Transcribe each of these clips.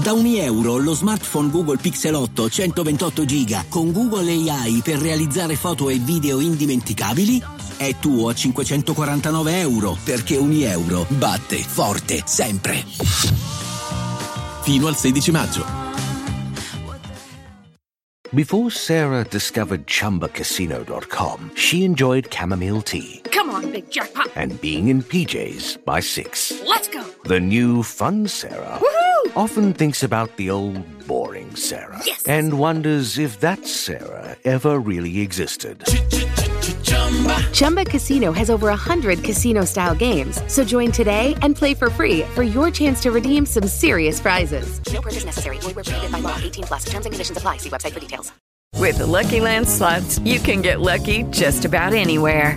Da ogni euro lo smartphone Google Pixel 8 128 GB con Google AI per realizzare foto e video indimenticabili è tuo a 549 euro perché ogni euro batte forte sempre. Fino al 16 maggio. Before Sarah discovered ChumbaCasino.com, she enjoyed chamomile tea. Come on, big jackpot. And being in PJs by six. Let's go. The new fun Sarah Woohoo! Often thinks about the old boring Sarah. Yes. And wonders if that Sarah ever really existed. Chumba Casino has over 100 casino style games. So join today and play for free for your chance to redeem some serious prizes. No purchase necessary. Void where prohibited by law. 18 plus. Terms and conditions apply. See website for details. With the Lucky Land slots, you can get lucky just about anywhere.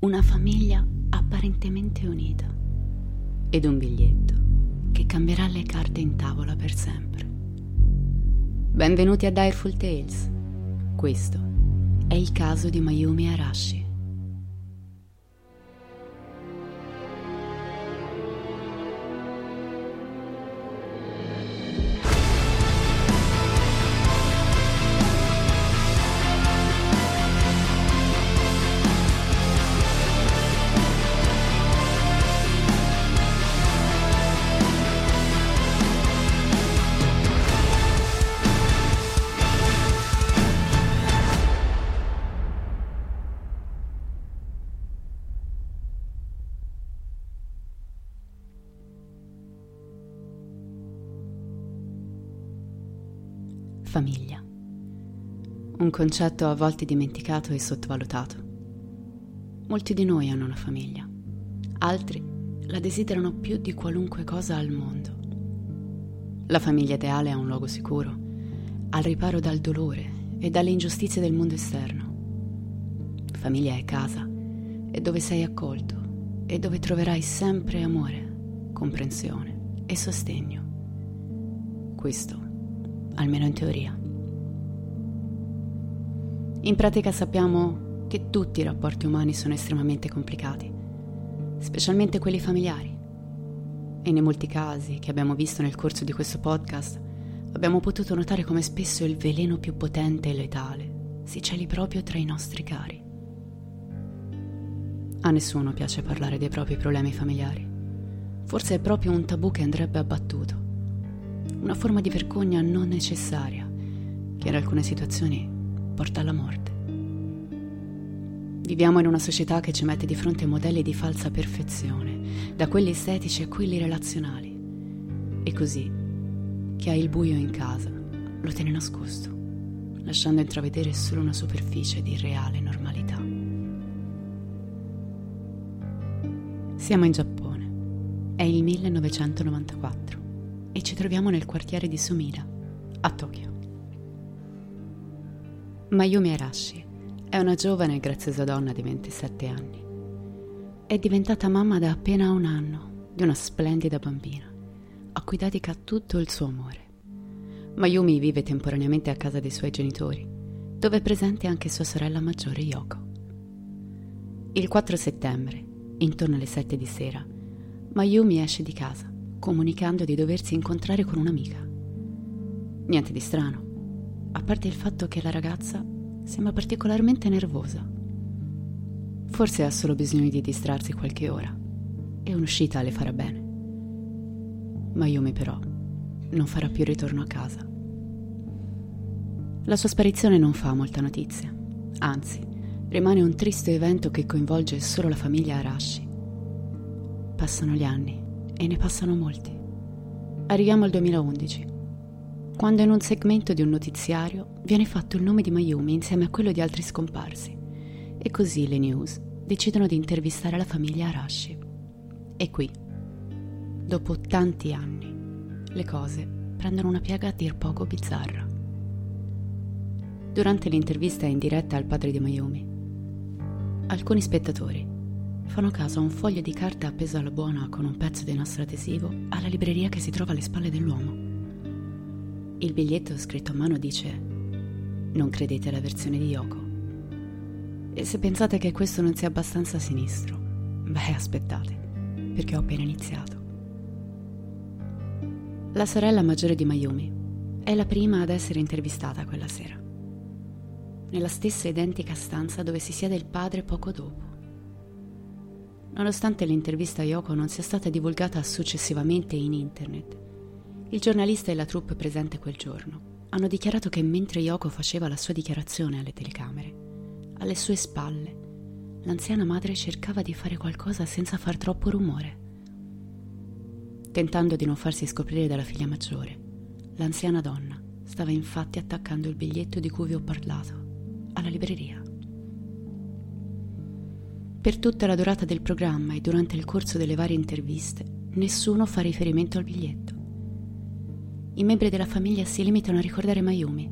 Una famiglia apparentemente unita. Ed un biglietto che cambierà le carte in tavola per sempre. Benvenuti a Direful Tales. Questo è il caso di Mayumi Arashi. Famiglia. Un concetto a volte dimenticato e sottovalutato. Molti di noi hanno una famiglia, altri la desiderano più di qualunque cosa al mondo. La famiglia ideale è un luogo sicuro, al riparo dal dolore e dalle ingiustizie del mondo esterno. Famiglia è casa, è dove sei accolto e dove troverai sempre amore, comprensione e sostegno. Questo almeno in teoria. In pratica sappiamo che tutti i rapporti umani sono estremamente complicati, specialmente quelli familiari. E nei molti casi che abbiamo visto nel corso di questo podcast, abbiamo potuto notare come spesso il veleno più potente e letale si celi proprio tra i nostri cari. A nessuno piace parlare dei propri problemi familiari. Forse è proprio un tabù che andrebbe abbattuto una forma di vergogna non necessaria, che in alcune situazioni porta alla morte. Viviamo in una società che ci mette di fronte modelli di falsa perfezione, da quelli estetici a quelli relazionali. E così, chi ha il buio in casa lo tiene nascosto, lasciando intravedere solo una superficie di reale normalità. Siamo in Giappone. È il 1994 e ci troviamo nel quartiere di Sumida, a Tokyo. Mayumi Arashi è una giovane e graziosa donna di 27 anni. È diventata mamma da appena un anno di una splendida bambina, a cui dedica tutto il suo amore. Mayumi vive temporaneamente a casa dei suoi genitori, dove è presente anche sua sorella maggiore Yoko. Il 4 settembre, intorno alle 7 di sera, Mayumi esce di casa comunicando di doversi incontrare con un'amica. Niente di strano, a parte il fatto che la ragazza sembra particolarmente nervosa. Forse ha solo bisogno di distrarsi qualche ora e un'uscita le farà bene. Mayumi però non farà più ritorno a casa. La sua sparizione non fa molta notizia, anzi, rimane un triste evento che coinvolge solo la famiglia Arashi. Passano gli anni e ne passano molti. Arriviamo al 2011, quando in un segmento di un notiziario viene fatto il nome di Mayumi insieme a quello di altri scomparsi. E così le news decidono di intervistare la famiglia Arashi. E qui, dopo tanti anni, le cose prendono una piega a dir poco bizzarra. Durante l'intervista in diretta al padre di Mayumi, alcuni spettatori fanno caso a un foglio di carta appeso alla buona con un pezzo di nastro adesivo alla libreria che si trova alle spalle dell'uomo. Il biglietto scritto a mano dice Non credete alla versione di Yoko. E se pensate che questo non sia abbastanza sinistro, beh aspettate, perché ho appena iniziato. La sorella maggiore di Mayumi è la prima ad essere intervistata quella sera, nella stessa identica stanza dove si siede il padre poco dopo. Nonostante l'intervista a Yoko non sia stata divulgata successivamente in internet, il giornalista e la troupe presente quel giorno hanno dichiarato che mentre Yoko faceva la sua dichiarazione alle telecamere, alle sue spalle, l'anziana madre cercava di fare qualcosa senza far troppo rumore. Tentando di non farsi scoprire dalla figlia maggiore, l'anziana donna stava infatti attaccando il biglietto di cui vi ho parlato alla libreria. Per tutta la durata del programma e durante il corso delle varie interviste, nessuno fa riferimento al biglietto. I membri della famiglia si limitano a ricordare Mayumi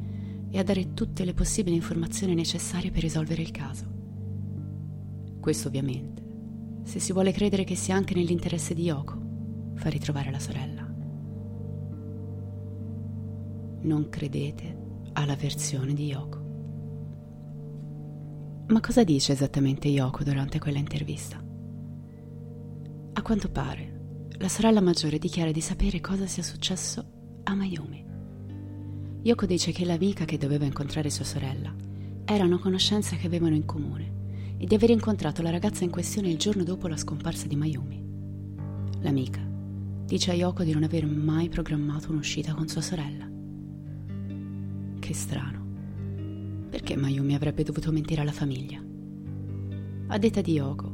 e a dare tutte le possibili informazioni necessarie per risolvere il caso. Questo ovviamente, se si vuole credere che sia anche nell'interesse di Yoko far ritrovare la sorella. Non credete alla versione di Yoko. Ma cosa dice esattamente Yoko durante quella intervista? A quanto pare, la sorella maggiore dichiara di sapere cosa sia successo a Mayumi. Yoko dice che l'amica che doveva incontrare sua sorella era una conoscenza che avevano in comune e di aver incontrato la ragazza in questione il giorno dopo la scomparsa di Mayumi. L'amica dice a Yoko di non aver mai programmato un'uscita con sua sorella. Che strano. Perché Mayumi avrebbe dovuto mentire alla famiglia? A detta di Yoko,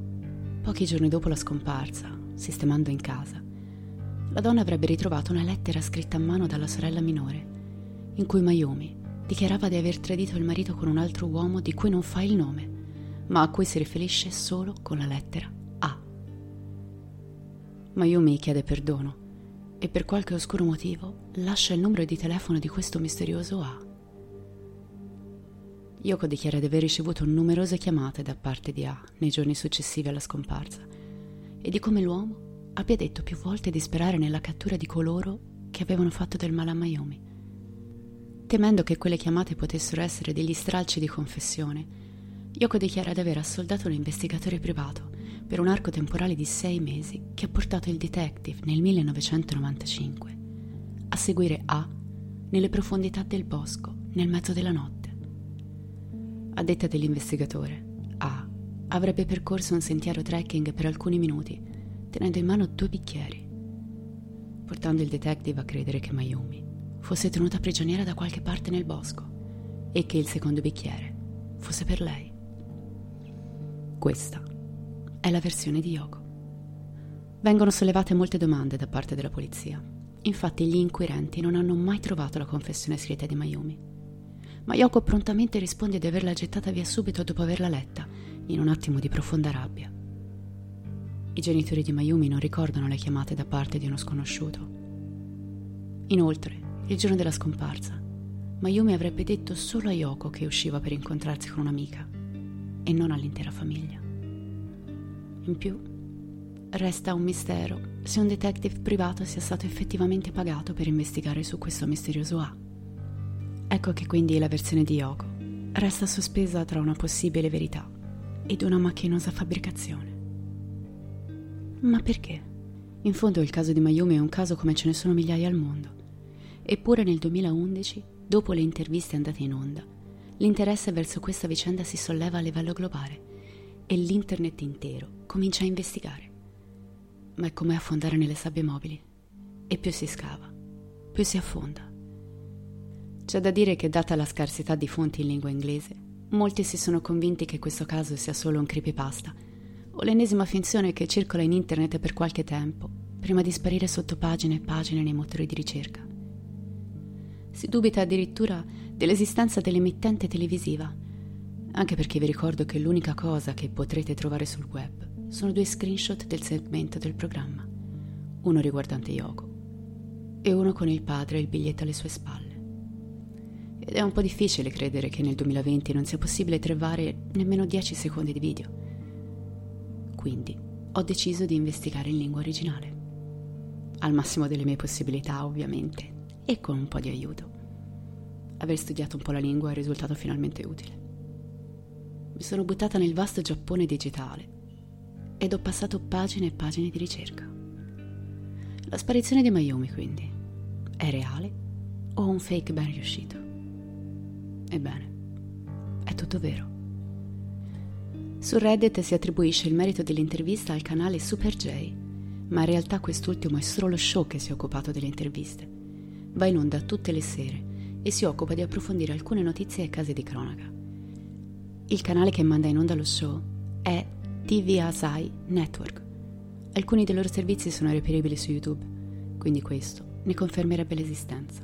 pochi giorni dopo la scomparsa, sistemando in casa, la donna avrebbe ritrovato una lettera scritta a mano dalla sorella minore, in cui Mayumi dichiarava di aver tradito il marito con un altro uomo di cui non fa il nome, ma a cui si riferisce solo con la lettera A. Mayumi chiede perdono e per qualche oscuro motivo lascia il numero di telefono di questo misterioso A. Yoko dichiara di aver ricevuto numerose chiamate da parte di A nei giorni successivi alla scomparsa e di come l'uomo abbia detto più volte di sperare nella cattura di coloro che avevano fatto del male a Mayumi. Temendo che quelle chiamate potessero essere degli stralci di confessione, Yoko dichiara di aver assoldato un investigatore privato per un arco temporale di sei mesi che ha portato il detective nel 1995 a seguire A nelle profondità del bosco nel mezzo della notte. A detta dell'investigatore, A avrebbe percorso un sentiero trekking per alcuni minuti, tenendo in mano due bicchieri, portando il detective a credere che Mayumi fosse tenuta prigioniera da qualche parte nel bosco e che il secondo bicchiere fosse per lei. Questa è la versione di Yoko. Vengono sollevate molte domande da parte della polizia. Infatti gli inquirenti non hanno mai trovato la confessione scritta di Mayumi ma Yoko prontamente risponde di averla gettata via subito dopo averla letta, in un attimo di profonda rabbia. I genitori di Mayumi non ricordano le chiamate da parte di uno sconosciuto. Inoltre, il giorno della scomparsa, Mayumi avrebbe detto solo a Yoko che usciva per incontrarsi con un'amica e non all'intera famiglia. In più, resta un mistero se un detective privato sia stato effettivamente pagato per investigare su questo misterioso A. Ecco che quindi la versione di Yoko resta sospesa tra una possibile verità ed una macchinosa fabbricazione. Ma perché? In fondo il caso di Mayumi è un caso come ce ne sono migliaia al mondo. Eppure nel 2011, dopo le interviste andate in onda, l'interesse verso questa vicenda si solleva a livello globale e l'internet intero comincia a investigare. Ma è come affondare nelle sabbie mobili. E più si scava, più si affonda c'è da dire che, data la scarsità di fonti in lingua inglese, molti si sono convinti che questo caso sia solo un creepypasta o l'ennesima finzione che circola in internet per qualche tempo, prima di sparire sotto pagine e pagine nei motori di ricerca. Si dubita addirittura dell'esistenza dell'emittente televisiva, anche perché vi ricordo che l'unica cosa che potrete trovare sul web sono due screenshot del segmento del programma, uno riguardante Yoko e uno con il padre e il biglietto alle sue spalle. Ed è un po' difficile credere che nel 2020 non sia possibile trovare nemmeno 10 secondi di video. Quindi ho deciso di investigare in lingua originale. Al massimo delle mie possibilità, ovviamente, e con un po' di aiuto. Aver studiato un po' la lingua è risultato finalmente utile. Mi sono buttata nel vasto Giappone digitale ed ho passato pagine e pagine di ricerca. La sparizione di Mayumi, quindi, è reale o un fake ben riuscito? Ebbene, è tutto vero. Su Reddit si attribuisce il merito dell'intervista al canale Super J, ma in realtà quest'ultimo è solo lo show che si è occupato delle interviste. Va in onda tutte le sere e si occupa di approfondire alcune notizie e casi di cronaca. Il canale che manda in onda lo show è TV Asai Network. Alcuni dei loro servizi sono reperibili su YouTube, quindi questo ne confermerebbe l'esistenza.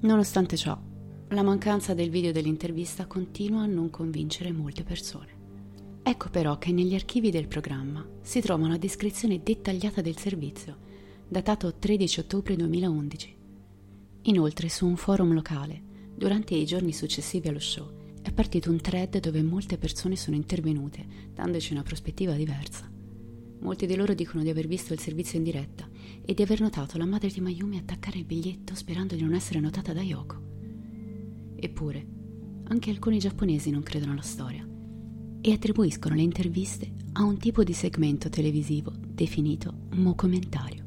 Nonostante ciò, la mancanza del video dell'intervista continua a non convincere molte persone. Ecco però che negli archivi del programma si trova una descrizione dettagliata del servizio, datato 13 ottobre 2011. Inoltre, su un forum locale, durante i giorni successivi allo show, è partito un thread dove molte persone sono intervenute, dandoci una prospettiva diversa. Molti di loro dicono di aver visto il servizio in diretta e di aver notato la madre di Mayumi attaccare il biglietto sperando di non essere notata da Yoko. Eppure, anche alcuni giapponesi non credono alla storia e attribuiscono le interviste a un tipo di segmento televisivo definito mocumentario.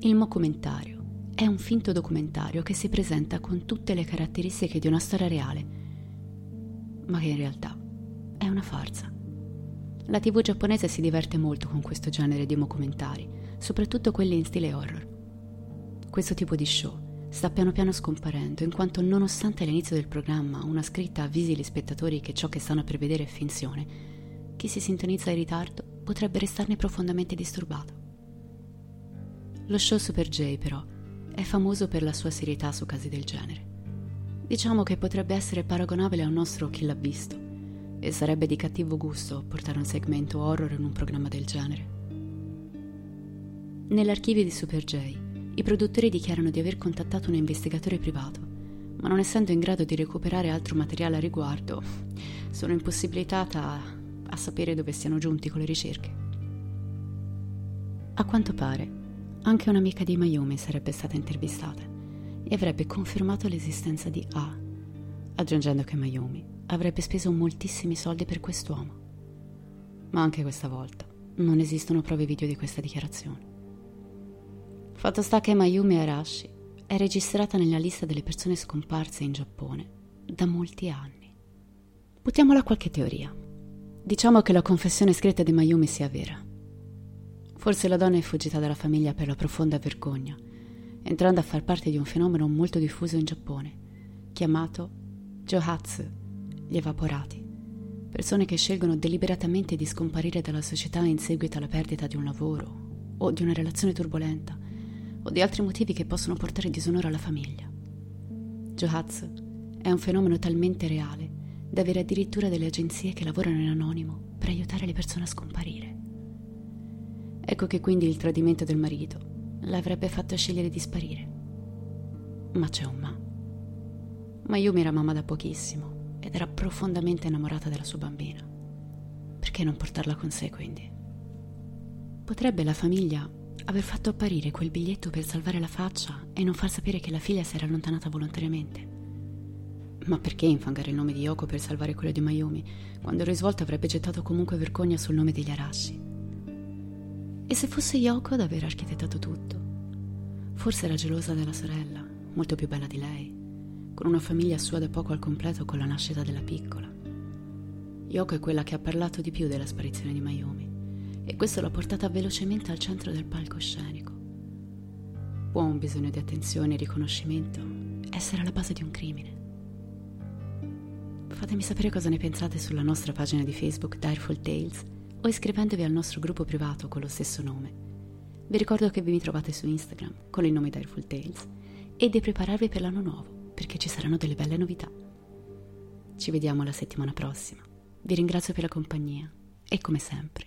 Il mocumentario è un finto documentario che si presenta con tutte le caratteristiche di una storia reale, ma che in realtà è una farsa. La TV giapponese si diverte molto con questo genere di mockumentari, soprattutto quelli in stile horror. Questo tipo di show sta piano piano scomparendo, in quanto nonostante all'inizio del programma una scritta avvisi gli spettatori che ciò che stanno per vedere è finzione, chi si sintonizza in ritardo potrebbe restarne profondamente disturbato. Lo show Super J, però, è famoso per la sua serietà su casi del genere. Diciamo che potrebbe essere paragonabile a un nostro Chi l'ha visto, e sarebbe di cattivo gusto portare un segmento horror in un programma del genere. Nell'archivio di Super J i produttori dichiarano di aver contattato un investigatore privato, ma non essendo in grado di recuperare altro materiale a riguardo, sono impossibilitata a sapere dove siano giunti con le ricerche. A quanto pare, anche un'amica di Mayumi sarebbe stata intervistata e avrebbe confermato l'esistenza di A, aggiungendo che Mayumi avrebbe speso moltissimi soldi per quest'uomo. Ma anche questa volta non esistono prove video di questa dichiarazione. Fatto sta che Mayumi Arashi è registrata nella lista delle persone scomparse in Giappone da molti anni. Buttiamola qualche teoria. Diciamo che la confessione scritta di Mayumi sia vera. Forse la donna è fuggita dalla famiglia per la profonda vergogna, entrando a far parte di un fenomeno molto diffuso in Giappone, chiamato Johatsu, gli evaporati. Persone che scelgono deliberatamente di scomparire dalla società in seguito alla perdita di un lavoro o di una relazione turbolenta o di altri motivi che possono portare disonore alla famiglia. Johatsu è un fenomeno talmente reale da avere addirittura delle agenzie che lavorano in anonimo per aiutare le persone a scomparire. Ecco che quindi il tradimento del marito l'avrebbe fatto scegliere di sparire. Ma c'è un ma. Mayumi era mamma da pochissimo ed era profondamente innamorata della sua bambina. Perché non portarla con sé quindi? Potrebbe la famiglia aver fatto apparire quel biglietto per salvare la faccia e non far sapere che la figlia si era allontanata volontariamente. Ma perché infangare il nome di Yoko per salvare quello di Mayumi, quando il risvolto avrebbe gettato comunque vergogna sul nome degli Arashi? E se fosse Yoko ad aver architettato tutto? Forse era gelosa della sorella, molto più bella di lei, con una famiglia sua da poco al completo con la nascita della piccola. Yoko è quella che ha parlato di più della sparizione di Mayumi e questo l'ha portata velocemente al centro del palcoscenico. Può un bisogno di attenzione e riconoscimento essere alla base di un crimine? fatemi sapere cosa ne pensate sulla nostra pagina di Facebook Direful Tales o iscrivendovi al nostro gruppo privato con lo stesso nome. Vi ricordo che vi trovate su Instagram con il nome Direful Tales e di prepararvi per l'anno nuovo perché ci saranno delle belle novità. Ci vediamo la settimana prossima. Vi ringrazio per la compagnia e come sempre,